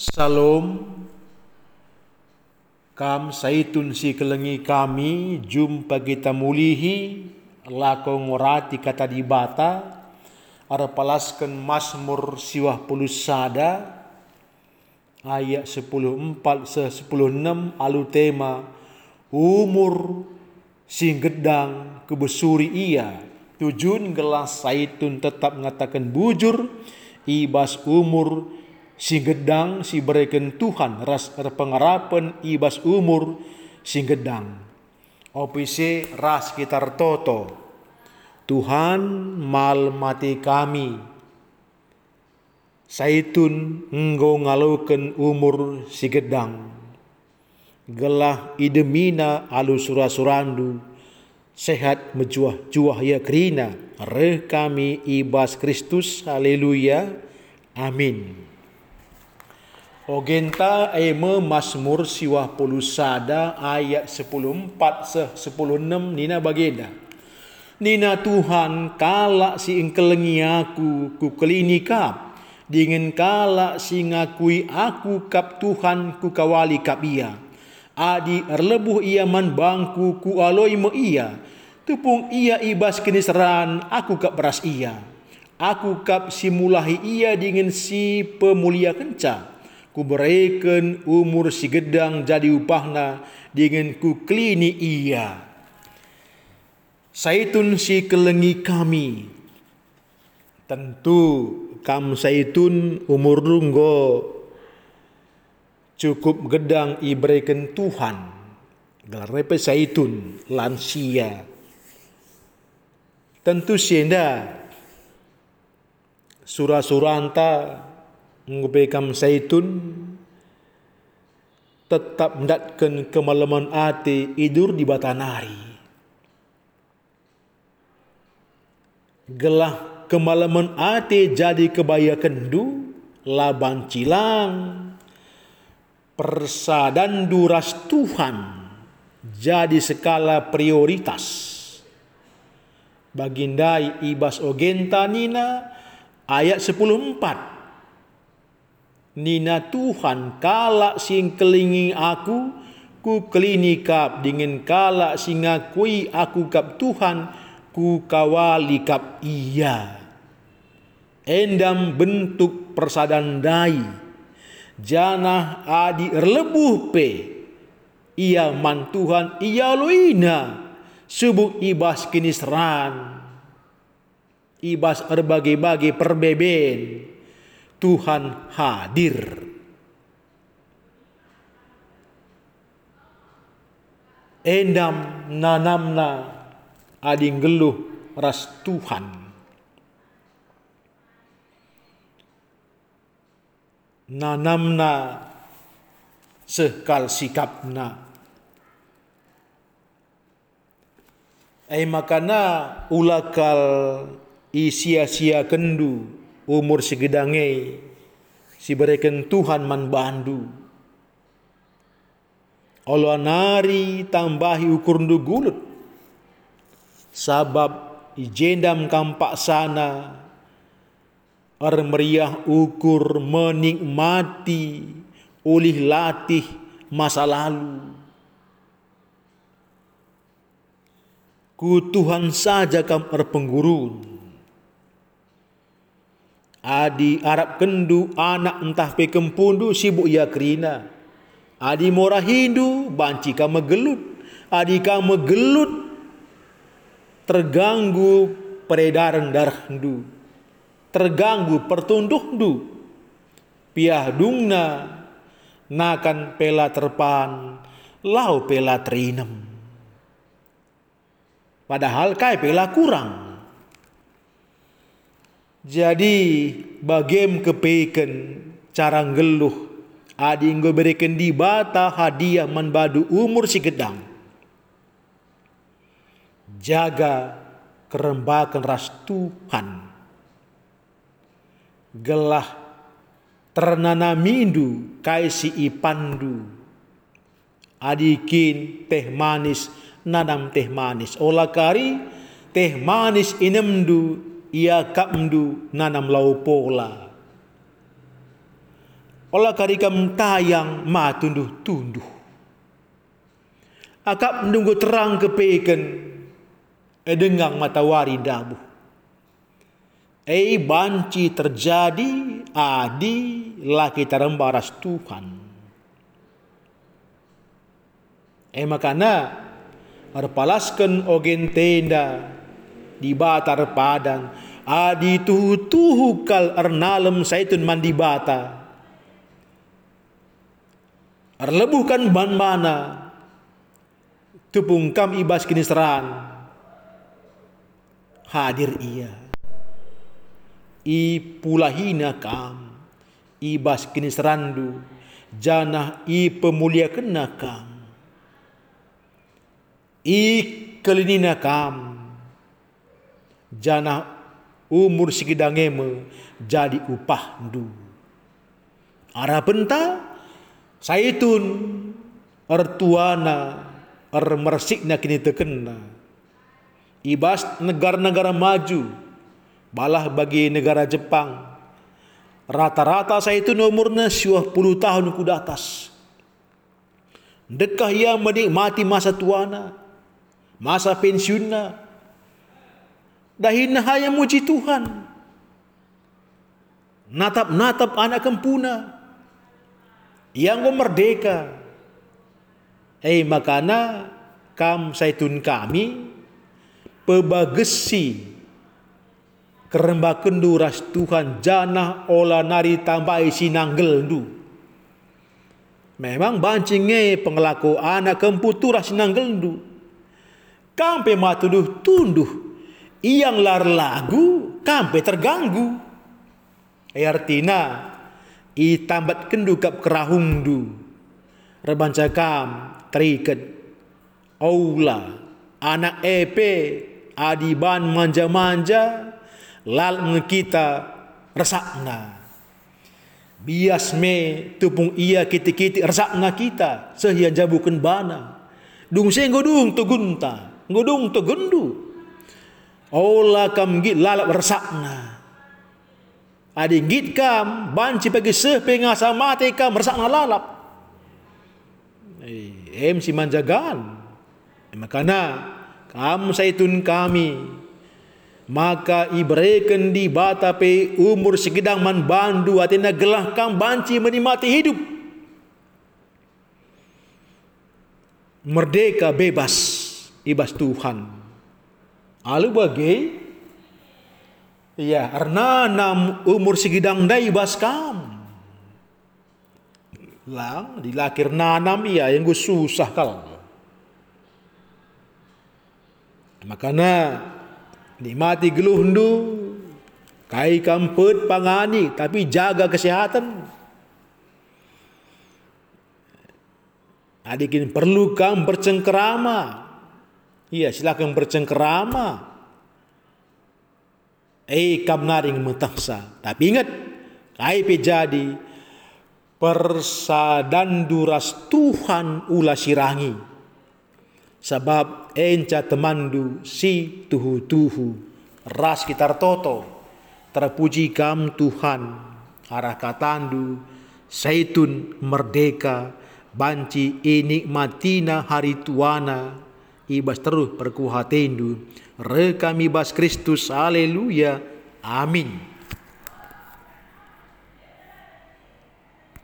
Salam Kam saitun si kelengi kami jumpa kita mulihi lako ngorati kata di bata ara palaskan Mazmur siwah puluh sada ayat 10 4 10 6 alu tema umur sing gedang kebesuri ia. Tujun gelas saitun tetap mengatakan bujur ibas umur si gedang si berikan Tuhan ras pengarapan ibas umur si gedang. Opisi ras sekitar toto. Tuhan mal mati kami. Saitun enggo ngalukan umur si gedang. Gelah idemina alu surasurandu. Sehat mejuah juah ya kerina. Reh kami ibas Kristus haleluya. Amin Ogenta eme Mazmur siwah puluh ayat sepuluh empat se sepuluh enam nina bageda. Nina Tuhan kala si engkelengi aku ku kelini kap. Dingin kala si ngakui aku kap Tuhan ku kawali kap ia. Adi erlebuh ia man bangku ku aloi me ia. Tupung ia ibas kiniseran aku kap beras ia. Aku kap simulahi ia dingin si pemulia kencang ku berikan umur si gedang jadi upahna dengan ku klini ia. Saitun si kelengi kami. Tentu kam saitun umur runggo cukup gedang iberikan Tuhan. Galepe saitun lansia. Tentu sienda surah suranta ngubekam saitun tetap mendatkan kemalaman ati idur di batanari. Gelah kemalaman ati jadi kebaya kendu, laban cilang, persadan duras Tuhan jadi skala prioritas. Bagindai ibas ogenta nina ayat 14 Nina Tuhan kala sing kelingi aku ku kelini kap dengan kala sing aku kap Tuhan ku kawali kap iya. Endam bentuk persadandai. Janah adi erlebuh pe. Ia man Tuhan ia loina subuh ibas kinisran ibas erbagai-bagai perbeben Tuhan hadir. Endam nanamna ading geluh ras Tuhan. Nanamna sekal sikapna. Eh makana ulakal isia-sia kendu umur segedange berikan Tuhan man bandu. Allah nari tambahi ukur gulut. Sabab ijendam kampak sana ar meriah ukur menikmati oleh latih masa lalu. Ku Tuhan saja kam erpenggurun Adi Arab kendu anak entah pe kempundu sibuk ia kerina. Adi mora Hindu banci ka megelut. Adi ka megelut terganggu peredaran darah hindu. Terganggu pertunduh hindu. Piah dungna nakan pela terpan lau pela terinem. Padahal kai pela kurang. Jadi bagem kepeken cara ngeluh adi nggo berikan di bata hadiah manbadu umur si gedang. Jaga kerembakan ras Tuhan. Gelah ternanamindu kaisi ipandu. Adikin teh manis nanam teh manis. Olah kari teh manis inemdu ia kamdu nanam lau pola. Olah karikam tayang ma tunduh-tunduh. Akap menunggu terang kepeken edengang matawari dabu. Eh banci terjadi adi laki terembaras Tuhan. Eh makana arpalaskan ogen tenda di batar padang. Adi tuhu tuhu kal arnalem saitun mandi bata. Arlebuhkan ban mana? Tupung kam ibas kini seran hadir ia. I pulahina kam ibas kini serandu. Janah i pemulia kena kam. I kelinina kam janah umur sikidangeme jadi upah du arah bentah Saitun ortuana or mersikna kini tekena. Ibas negara-negara maju balah bagi negara Jepang rata-rata saya itu umurnya 20 tahun ke atas. Dekah ia menikmati masa tuana, masa pensiunna. Dahin hanya muji Tuhan. Natap-natap anak kempuna yang merdeka. Eh makana kam saitun kami pebagesi keremba kenduras Tuhan jana ola nari tambah isi nanggel du. Memang bancinge pengelaku anak kemputura sinanggel du. Kampe matuduh tunduh. Yang lar lagu kampe terganggu. Eh artina i tambat kendu kap kerahung du rebanca kam terikat aula anak epe adiban manja-manja lal ngekita resakna. Bias me tupung ia kiti-kiti resakna kita sehia jabukan bana. Dung se ngodung tu gunta ngodung tu gundu Ola kam git lalap resakna Adi git kam banci pagi seh pengasa mati kam lalap. Eh, em si manjagan. Eh, makana kam saitun kami maka ibreken di bata pe umur segedang man bandu atina gelah kam banci menikmati hidup. Merdeka bebas ibas Tuhan. Bagai Ya, nam umur segidang dai baskam. Lang, dilakir nanam iya yang gue susah kal. Makana nikmati geluh ndu kai kampet pangani tapi jaga kesehatan. Adikin perlu kam bercengkerama. Iya, silakan bercengkerama eh kam naring metaksa. Tapi ingat, kai jadi persadan duras Tuhan ula sirangi. Sebab enca temandu si tuhu-tuhu ras kitar toto terpuji kam Tuhan arah katandu saitun merdeka banci matina hari tuana ibas terus perkuhatendu rekami bas Kristus haleluya. Amin